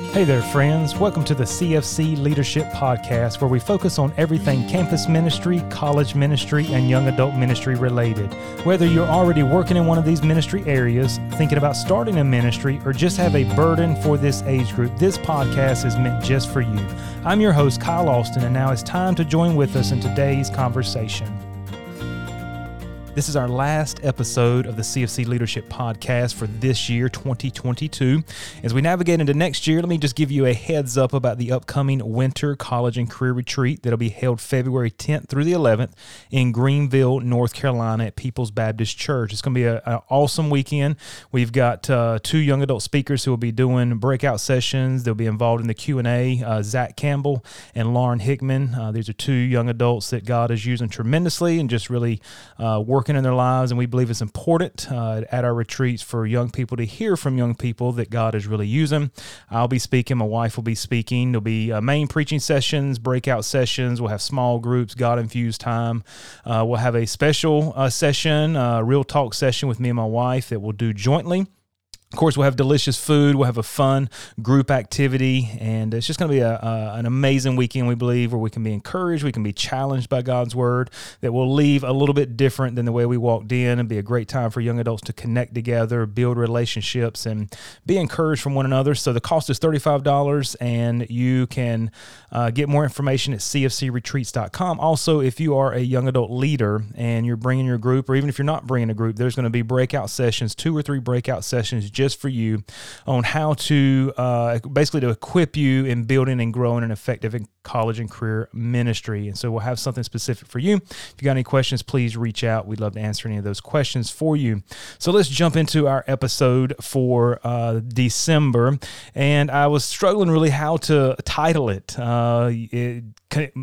Hey there, friends. Welcome to the CFC Leadership Podcast, where we focus on everything campus ministry, college ministry, and young adult ministry related. Whether you're already working in one of these ministry areas, thinking about starting a ministry, or just have a burden for this age group, this podcast is meant just for you. I'm your host, Kyle Austin, and now it's time to join with us in today's conversation. This is our last episode of the CFC Leadership Podcast for this year, 2022. As we navigate into next year, let me just give you a heads up about the upcoming Winter College and Career Retreat that'll be held February 10th through the 11th in Greenville, North Carolina at People's Baptist Church. It's going to be an awesome weekend. We've got uh, two young adult speakers who will be doing breakout sessions. They'll be involved in the Q&A, uh, Zach Campbell and Lauren Hickman. Uh, these are two young adults that God is using tremendously and just really uh, working working in their lives, and we believe it's important uh, at our retreats for young people to hear from young people that God is really using. I'll be speaking, my wife will be speaking. There'll be uh, main preaching sessions, breakout sessions. We'll have small groups, God infused time. Uh, we'll have a special uh, session, uh, real talk session with me and my wife that we'll do jointly. Of course, we'll have delicious food. We'll have a fun group activity, and it's just going to be a, a, an amazing weekend, we believe, where we can be encouraged, we can be challenged by God's word, that will leave a little bit different than the way we walked in, and be a great time for young adults to connect together, build relationships, and be encouraged from one another. So the cost is $35, and you can uh, get more information at cfcretreats.com. Also, if you are a young adult leader and you're bringing your group, or even if you're not bringing a group, there's going to be breakout sessions, two or three breakout sessions just for you on how to uh, basically to equip you in building and growing an effective college and career ministry. And so we'll have something specific for you. If you got any questions, please reach out. We'd love to answer any of those questions for you. So let's jump into our episode for uh, December. And I was struggling really how to title it. Uh, it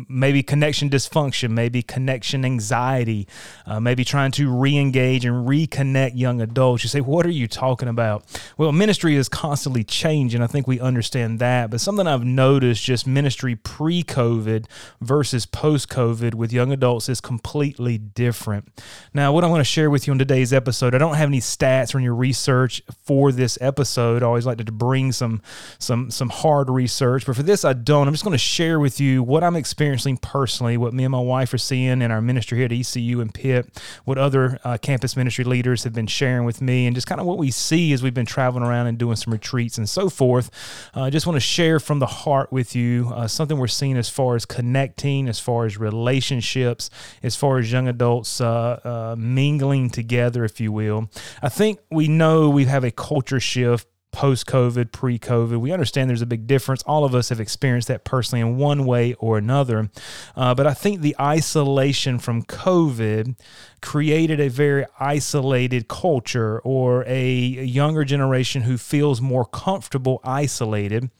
maybe connection dysfunction, maybe connection anxiety, uh, maybe trying to re engage and reconnect young adults. You say, What are you talking about? Well, ministry is constantly changing. I think we understand that. But something I've noticed just ministry pre COVID versus post COVID with young adults is completely different. Now, what I want to share with you on today's episode, I don't have any stats or any research for this episode. I always like to bring some some some hard research, but for this I don't. I'm just going to share with you what I'm experiencing personally, what me and my wife are seeing in our ministry here at ECU and Pitt, what other uh, campus ministry leaders have been sharing with me, and just kind of what we see as we've been traveling around and doing some retreats and so forth. Uh, I just want to share from the heart with you uh, something we're seeing as far as connecting, as far as relationships, as far as young adults uh, uh, mingling together, if you will. I think we know we have a culture shift post COVID, pre COVID. We understand there's a big difference. All of us have experienced that personally in one way or another. Uh, but I think the isolation from COVID created a very isolated culture or a younger generation who feels more comfortable isolated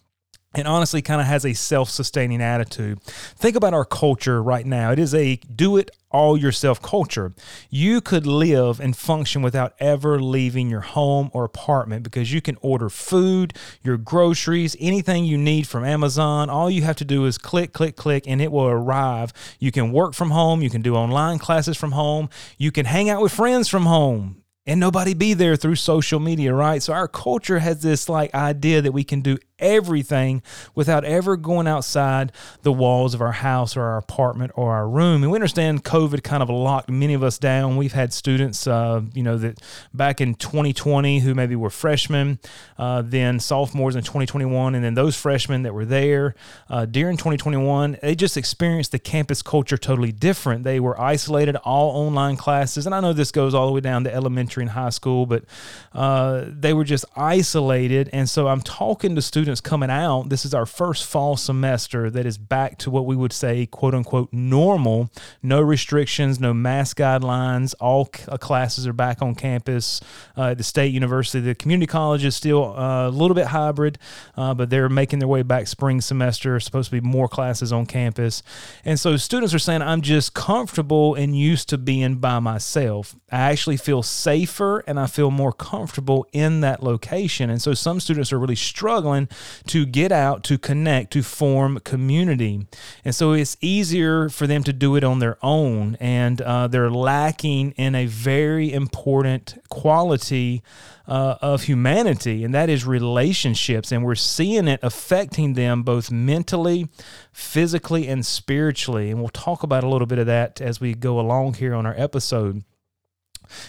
and honestly kind of has a self-sustaining attitude. Think about our culture right now. It is a do it all yourself culture. You could live and function without ever leaving your home or apartment because you can order food, your groceries, anything you need from Amazon. All you have to do is click, click, click, and it will arrive. You can work from home. You can do online classes from home. You can hang out with friends from home and nobody be there through social media, right? So our culture has this like idea that we can do everything without ever going outside the walls of our house or our apartment or our room. And we understand COVID kind of locked many of us down. We've had students, uh, you know, that back in 2020 who maybe were freshmen, uh, then sophomores in 2021, and then those freshmen that were there uh, during 2021, they just experienced the campus culture totally different. They were isolated, all online classes. And I know this goes all the way down to elementary and high school, but uh, they were just isolated. And so I'm talking to students students coming out, this is our first fall semester that is back to what we would say, quote unquote, normal. No restrictions, no mask guidelines. All uh, classes are back on campus uh, at the state university. The community college is still uh, a little bit hybrid, uh, but they're making their way back spring semester. Supposed to be more classes on campus. And so students are saying, I'm just comfortable and used to being by myself. I actually feel safer and I feel more comfortable in that location. And so some students are really struggling to get out, to connect, to form community. And so it's easier for them to do it on their own. And uh, they're lacking in a very important quality uh, of humanity, and that is relationships. And we're seeing it affecting them both mentally, physically, and spiritually. And we'll talk about a little bit of that as we go along here on our episode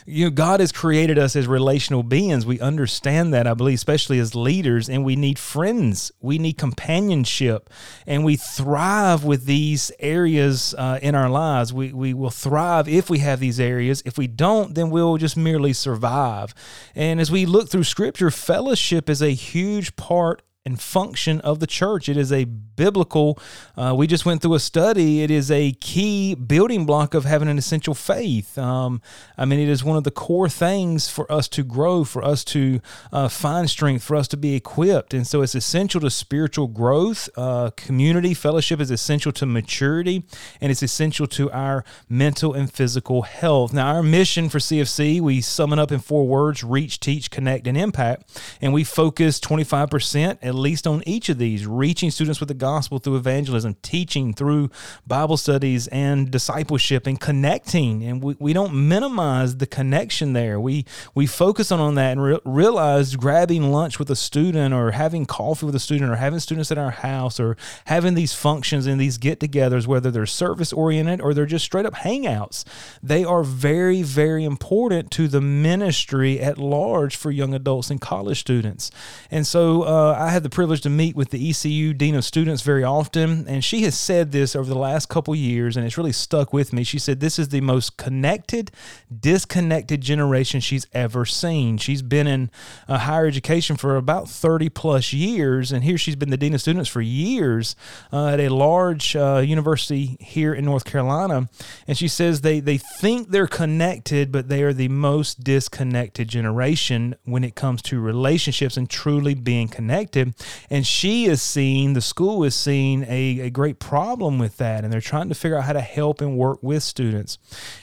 you know god has created us as relational beings. We understand that i believe especially as leaders and we need friends. We need companionship. And we thrive with these areas uh, in our lives. We, we will thrive if we have these areas. If we don't then we'll just merely survive. And as we look through scripture fellowship is a huge part and function of the church. It is a biblical, uh, we just went through a study. It is a key building block of having an essential faith. Um, I mean, it is one of the core things for us to grow, for us to uh, find strength, for us to be equipped. And so it's essential to spiritual growth. Uh, community fellowship is essential to maturity, and it's essential to our mental and physical health. Now, our mission for CFC, we sum it up in four words reach, teach, connect, and impact. And we focus 25% at least on each of these, reaching students with the gospel through evangelism, teaching through Bible studies and discipleship and connecting. And we, we don't minimize the connection there. We, we focus on, on that and re- realize grabbing lunch with a student or having coffee with a student or having students at our house or having these functions and these get togethers, whether they're service oriented or they're just straight up hangouts, they are very, very important to the ministry at large for young adults and college students. And so uh, I have the privilege to meet with the ECU Dean of Students very often, and she has said this over the last couple years, and it's really stuck with me. She said this is the most connected, disconnected generation she's ever seen. She's been in uh, higher education for about 30 plus years, and here she's been the Dean of Students for years uh, at a large uh, university here in North Carolina. And she says they, they think they're connected, but they are the most disconnected generation when it comes to relationships and truly being connected. And she is seeing, the school is seeing a, a great problem with that. And they're trying to figure out how to help and work with students.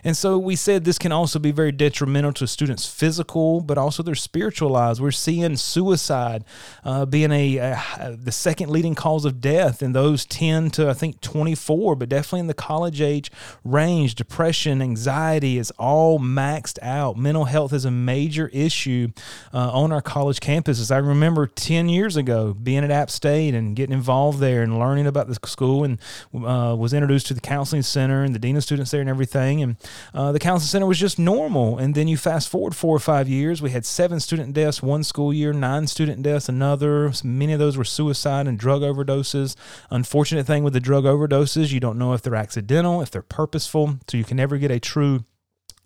And so we said this can also be very detrimental to students' physical, but also their spiritual lives. We're seeing suicide uh, being a, a, the second leading cause of death in those 10 to, I think, 24, but definitely in the college age range. Depression, anxiety is all maxed out. Mental health is a major issue uh, on our college campuses. I remember 10 years ago, being at App State and getting involved there and learning about the school, and uh, was introduced to the counseling center and the dean of students there and everything. And uh, the counseling center was just normal. And then you fast forward four or five years, we had seven student deaths one school year, nine student deaths another. Many of those were suicide and drug overdoses. Unfortunate thing with the drug overdoses, you don't know if they're accidental, if they're purposeful, so you can never get a true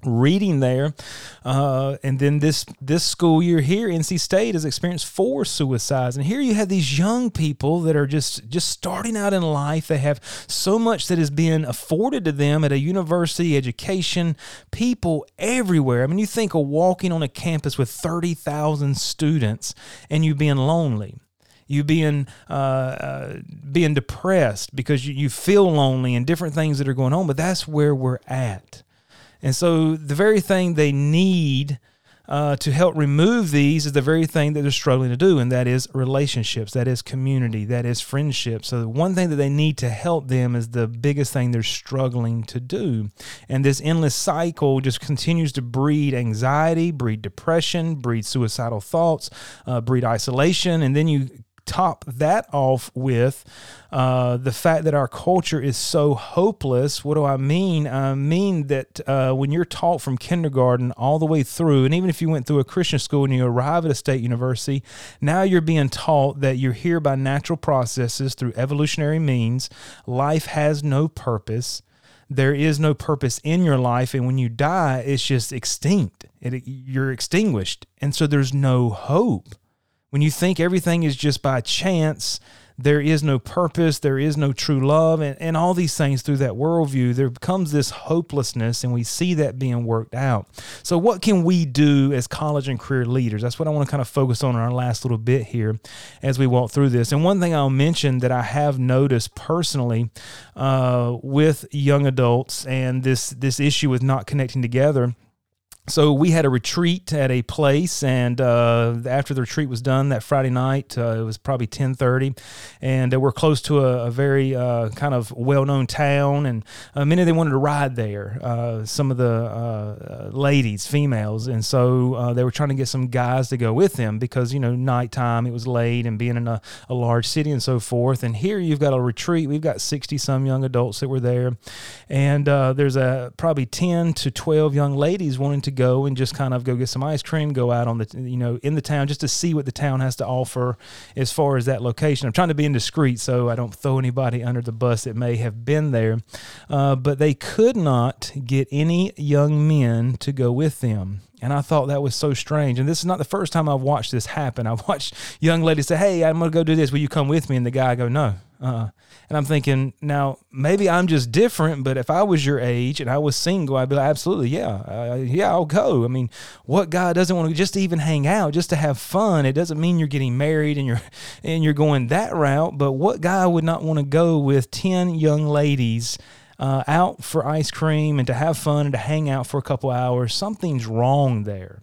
reading there uh, and then this this school year here nc state has experienced four suicides. And here you have these young people that are just just starting out in life. They have so much that is being afforded to them at a university education people everywhere. I mean you think of walking on a campus with 30,000 students and you being lonely. You being uh, uh, being depressed because you, you feel lonely and different things that are going on but that's where we're at and so the very thing they need uh, to help remove these is the very thing that they're struggling to do, and that is relationships, that is community, that is friendship. So, the one thing that they need to help them is the biggest thing they're struggling to do. And this endless cycle just continues to breed anxiety, breed depression, breed suicidal thoughts, uh, breed isolation, and then you top that off with uh, the fact that our culture is so hopeless. What do I mean? I mean that uh, when you're taught from kindergarten all the way through, and even if you went through a Christian school and you arrive at a state university, now you're being taught that you're here by natural processes through evolutionary means. Life has no purpose there is no purpose in your life and when you die it's just extinct it, you're extinguished and so there's no hope when you think everything is just by chance, there is no purpose, there is no true love, and, and all these things through that worldview, there becomes this hopelessness, and we see that being worked out. So, what can we do as college and career leaders? That's what I want to kind of focus on in our last little bit here as we walk through this. And one thing I'll mention that I have noticed personally uh, with young adults and this this issue with not connecting together so we had a retreat at a place and uh, after the retreat was done that friday night uh, it was probably 10.30 and uh, we're close to a, a very uh, kind of well-known town and uh, many of them wanted to ride there uh, some of the ladies females and so they were trying to get some guys to go with them because you know nighttime it was late and being in a, a large city and so forth and here you've got a retreat we've got 60 some young adults that were there and there's a probably 10 to 12 young ladies wanting to go and just kind of go get some ice cream, go out on the you know in the town just to see what the town has to offer as far as that location. I'm trying to be indiscreet so I don't throw anybody under the bus that may have been there, uh, but they could not get any young men to go with them. And I thought that was so strange. And this is not the first time I've watched this happen. I've watched young ladies say, Hey, I'm going to go do this. Will you come with me? And the guy go, No, uh, and I'm thinking, now maybe I'm just different, but if I was your age and I was single, I'd be like, absolutely, yeah, uh, yeah, I'll go. I mean, what guy doesn't want to just even hang out, just to have fun? It doesn't mean you're getting married and you're and you're going that route, but what guy would not want to go with ten young ladies? Uh, out for ice cream and to have fun and to hang out for a couple hours, something's wrong there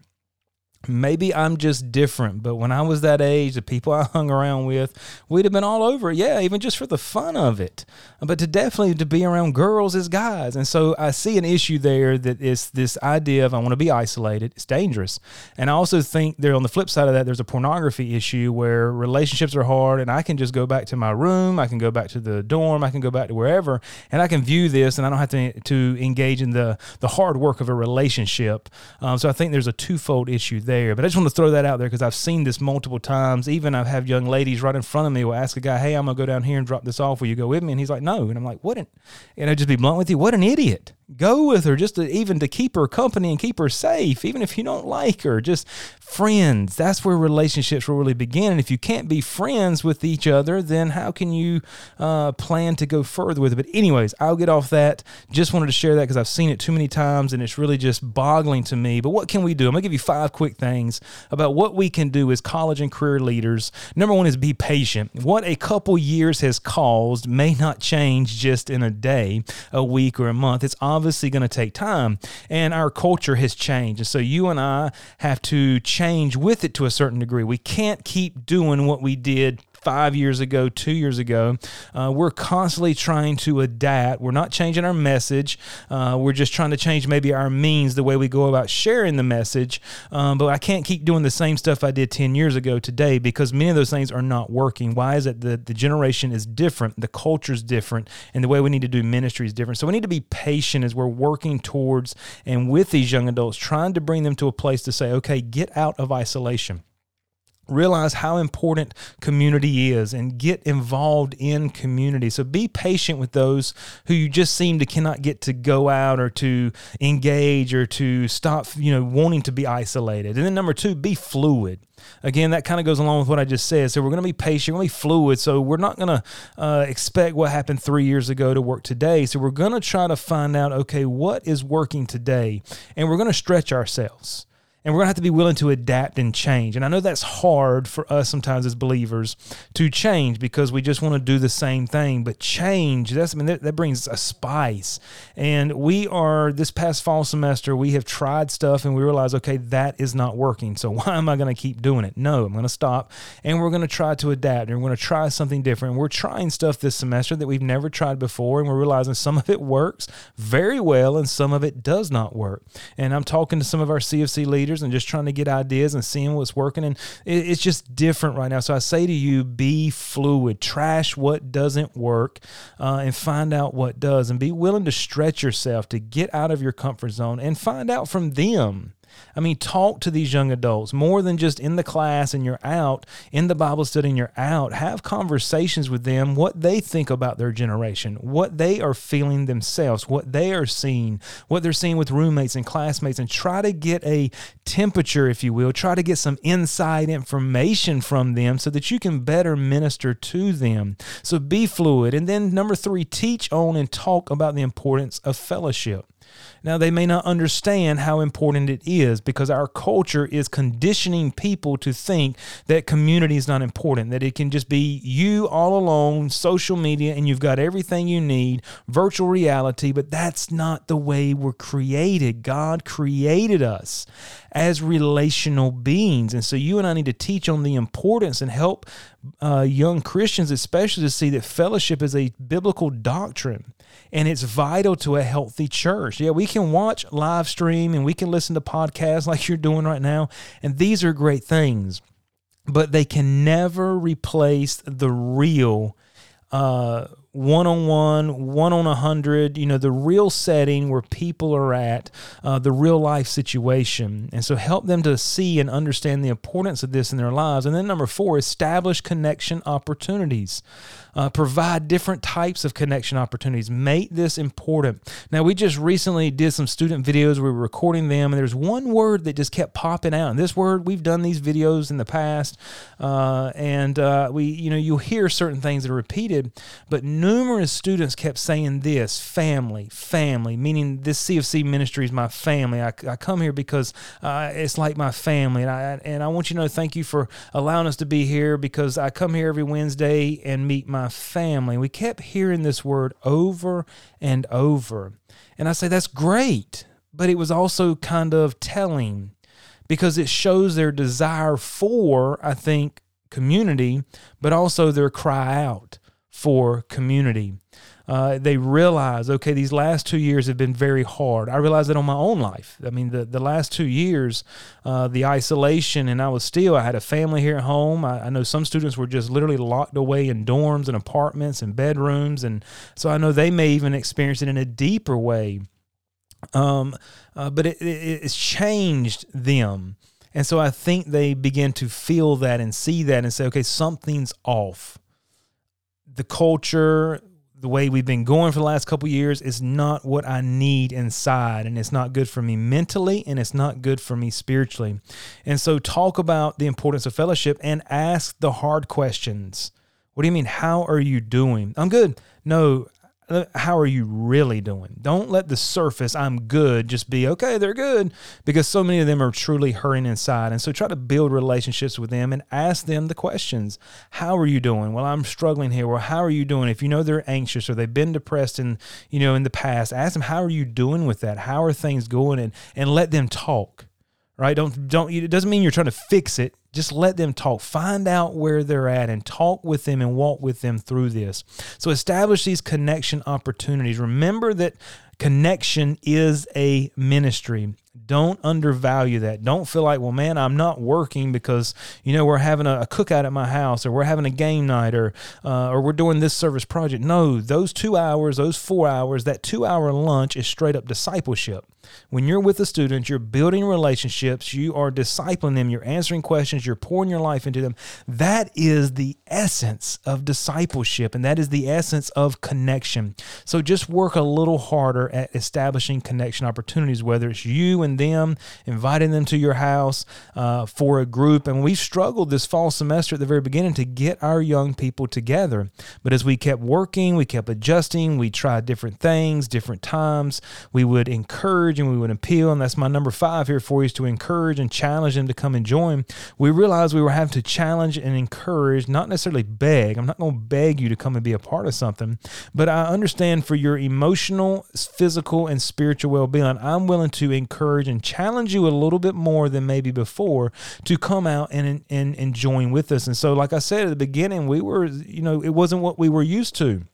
maybe I'm just different, but when I was that age, the people I hung around with, we'd have been all over. Yeah, even just for the fun of it. But to definitely to be around girls as guys. And so I see an issue there that is this idea of I want to be isolated. It's dangerous. And I also think there on the flip side of that, there's a pornography issue where relationships are hard and I can just go back to my room, I can go back to the dorm, I can go back to wherever, and I can view this and I don't have to to engage in the the hard work of a relationship. Um, so I think there's a twofold issue there. But I just want to throw that out there because I've seen this multiple times. Even I've had young ladies right in front of me will ask a guy, "Hey, I'm gonna go down here and drop this off. Will you go with me?" And he's like, "No." And I'm like, "What?" An, and I just be blunt with you. What an idiot go with her just to, even to keep her company and keep her safe even if you don't like her just friends. That's where relationships will really begin. And if you can't be friends with each other then how can you uh, plan to go further with it? But anyways i'll get off that. Just wanted to share that because i've seen it too many times and it's really just boggling to me. But what can we do? I'm going to give you five quick things about what we can do as college and career leaders. Number one is be patient. What a couple years has caused may not change just in a day a week or a month. It's obvious obviously going to take time. And our culture has changed. And so you and I have to change with it to a certain degree. We can't keep doing what we did five years ago, two years ago. Uh, we're constantly trying to adapt. We're not changing our message. Uh, we're just trying to change maybe our means, the way we go about sharing the message. Um, but I can't keep doing the same stuff I did 10 years ago today because many of those things are not working. Why is it? The, the generation is different, the culture is different, and the way we need to do ministry is different. So we need to be patient as we're working towards and with these young adults, trying to bring them to a place to say, okay, get out of isolation realize how important community is and get involved in community. So be patient with those who you just seem to cannot get to go out or to engage or to stop, you know, wanting to be isolated. And then number 2, be fluid. Again, that kind of goes along with what I just said. So we're going to be patient, we're going to be fluid. So we're not going to uh, expect what happened three years ago to work today. So we're going to try to find out, okay, what is working today, and we're going to stretch ourselves and we're going to have to be willing to adapt and change. And I know that's hard for us sometimes as believers to change because we just want to do the same thing. But change, that's I mean that, that brings a spice. And we are this past fall semester, we have tried stuff and we realize, okay, that is not working. So why am I going to keep doing it? No, I'm going to stop and we're going to try to adapt and we're going to try something different. We're trying stuff this semester that we've never tried before, and we're realizing some of it works very well and some of it does not work. And I'm talking to some of our CFC leaders and just trying to get ideas and seeing what's working. And it's just different right now. So I say to you, be fluid, trash what doesn't work, uh, and find out what does, and be willing to stretch yourself to get out of your comfort zone and find out from them I mean, talk to these young adults more than just in the class and you're out, in the Bible study and you're out. Have conversations with them, what they think about their generation, what they are feeling themselves, what they are seeing, what they're seeing with roommates and classmates, and try to get a temperature, if you will. Try to get some inside information from them so that you can better minister to them. So be fluid. And then, number three, teach on and talk about the importance of fellowship. Now, they may not understand how important it is because our culture is conditioning people to think that community is not important, that it can just be you all alone, social media, and you've got everything you need, virtual reality, but that's not the way we're created. God created us as relational beings. And so you and I need to teach on the importance and help uh, young Christians, especially, to see that fellowship is a biblical doctrine and it's vital to a healthy church. Yeah, we can watch live stream and we can listen to podcasts like you're doing right now, and these are great things, but they can never replace the real uh, one on one, one on a hundred, you know, the real setting where people are at, uh, the real life situation. And so help them to see and understand the importance of this in their lives. And then number four, establish connection opportunities. Uh, provide different types of connection opportunities. Make this important. Now, we just recently did some student videos. We were recording them, and there's one word that just kept popping out. And this word, we've done these videos in the past, uh, and uh, we, you know, you'll hear certain things that are repeated, but numerous students kept saying this family, family, meaning this CFC ministry is my family. I, I come here because uh, it's like my family. And I, and I want you to know thank you for allowing us to be here because I come here every Wednesday and meet my family. We kept hearing this word over and over. And I say, that's great. But it was also kind of telling because it shows their desire for, I think, community, but also their cry out for community. Uh, they realize, okay, these last two years have been very hard. I realized that on my own life. I mean, the, the last two years, uh, the isolation, and I was still, I had a family here at home. I, I, know some students were just literally locked away in dorms and apartments and bedrooms. And so I know they may even experience it in a deeper way. Um, uh, but it, it, it's changed them. And so I think they begin to feel that and see that and say, okay, something's off the culture, the way we've been going for the last couple years is not what I need inside and it's not good for me mentally and it's not good for me spiritually. And so talk about the importance of fellowship and ask the hard questions. What do you mean how are you doing? I'm good. No, how are you really doing? Don't let the surface, I'm good, just be, okay, they're good, because so many of them are truly hurting inside. And so try to build relationships with them and ask them the questions. How are you doing? Well, I'm struggling here. Well, how are you doing? If you know they're anxious or they've been depressed in, you know, in the past, ask them, how are you doing with that? How are things going? And, and let them talk right? Don't don't it doesn't mean you're trying to fix it. Just let them talk. Find out where they're at and talk with them and walk with them through this. So establish these connection opportunities. Remember that connection is a ministry. Don't undervalue that. Don't feel like, well, man, I'm not working because you know we're having a, cookout at my house, or we're having a game night, or uh, or we're doing this service project. No, those two hours, those four hours, that two hour lunch is straight up discipleship. When you're with a student, you're building relationships, you are discipling them, you're answering questions, you're pouring your life into them. That is the essence of discipleship, and that is the essence of connection. So just work a little harder at establishing connection opportunities, whether it's you and them, inviting them to your house uh, for a group. And we struggled this fall semester at the very beginning to get our young people together. But as we kept working, we kept adjusting, we tried different things, different times. We would encourage and we would appeal. And that's my number five here for you is to encourage and challenge them to come and join. We realized we were having to challenge and encourage, not necessarily beg. I'm not going to beg you to come and be a part of something, but I understand for your emotional, physical, and spiritual well being, I'm willing to encourage and challenge you a little bit more than maybe before to come out and, and, and join with us. And so, like I said at the beginning, we were, you know, it wasn't what we were used to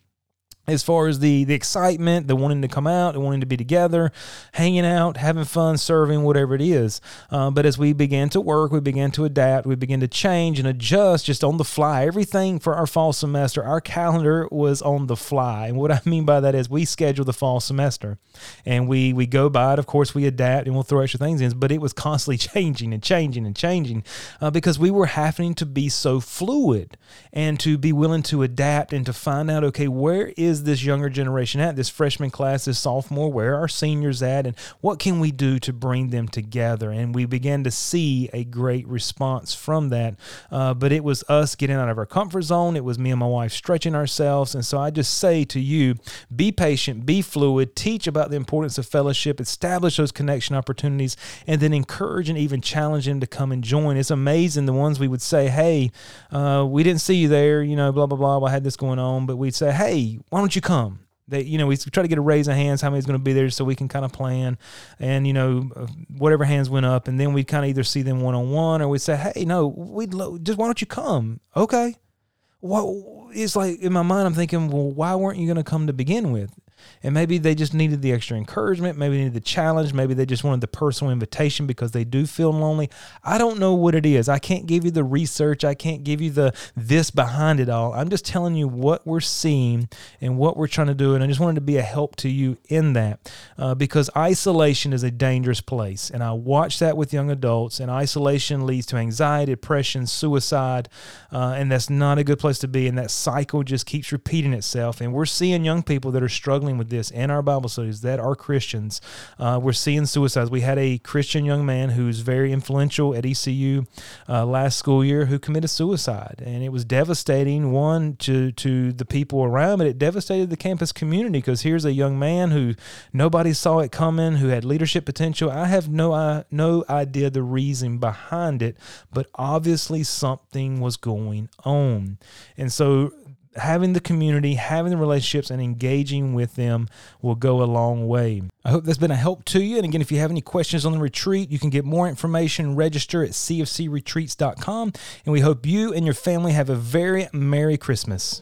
as far as the the excitement, the wanting to come out, the wanting to be together, hanging out, having fun, serving, whatever it is. Uh, but as we began to work, we began to adapt, we began to change and adjust just on the fly. Everything for our fall semester, our calendar was on the fly. And what I mean by that is we schedule the fall semester, and we we go by it. Of course, we adapt and we'll throw extra things in, but it was constantly changing and changing and changing uh, because we were having to be so fluid and to be willing to adapt and to find out, okay, where is is this younger generation at, this freshman class, this sophomore, where are seniors at, and what can we do to bring them together? And we began to see a great response from that. Uh, but it was us getting out of our comfort zone. It was me and my wife stretching ourselves. And so I just say to you, be patient, be fluid, teach about the importance of fellowship, establish those connection opportunities, and then encourage and even challenge them to come and join. It's amazing the ones we would say, hey, uh, we didn't see you there, you know, blah, blah, blah. I had this going on. But we'd say, hey, why don't you come? They, you know, we try to get a raise of hands, how many's going to be there, so we can kind of plan. And you know, uh, whatever hands went up, and then we kind of either see them one on one, or we say, "Hey, no, we'd lo- just why don't you come?" Okay. Well, it's like in my mind, I'm thinking, well, why weren't you going to come to begin with? And maybe they just needed the extra encouragement. Maybe they needed the challenge. Maybe they just wanted the personal invitation because they do feel lonely. I don't know what it is. I can't give you the research. I can't give you the this behind it all. I'm just telling you what we're seeing and what we're trying to do. And I just wanted to be a help to you in that uh, because isolation is a dangerous place. And I watch that with young adults, and isolation leads to anxiety, depression, suicide. Uh, and that's not a good place to be. And that cycle just keeps repeating itself. And we're seeing young people that are struggling with this in our Bible studies that are Christians. Uh, we're seeing suicides. We had a Christian young man who's very influential at ECU uh, last school year who committed suicide, and it was devastating. One to to the people around, but it devastated the campus community because here's a young man who nobody saw it coming, who had leadership potential. I have no uh, no idea the reason behind it, but obviously something was going on, and so having the community, having the relationships, and engaging with them will go a long way. I hope that's been a help to you. And again, if you have any questions on the retreat, you can get more information, register at cfcretreats.com. And we hope you and your family have a very Merry Christmas.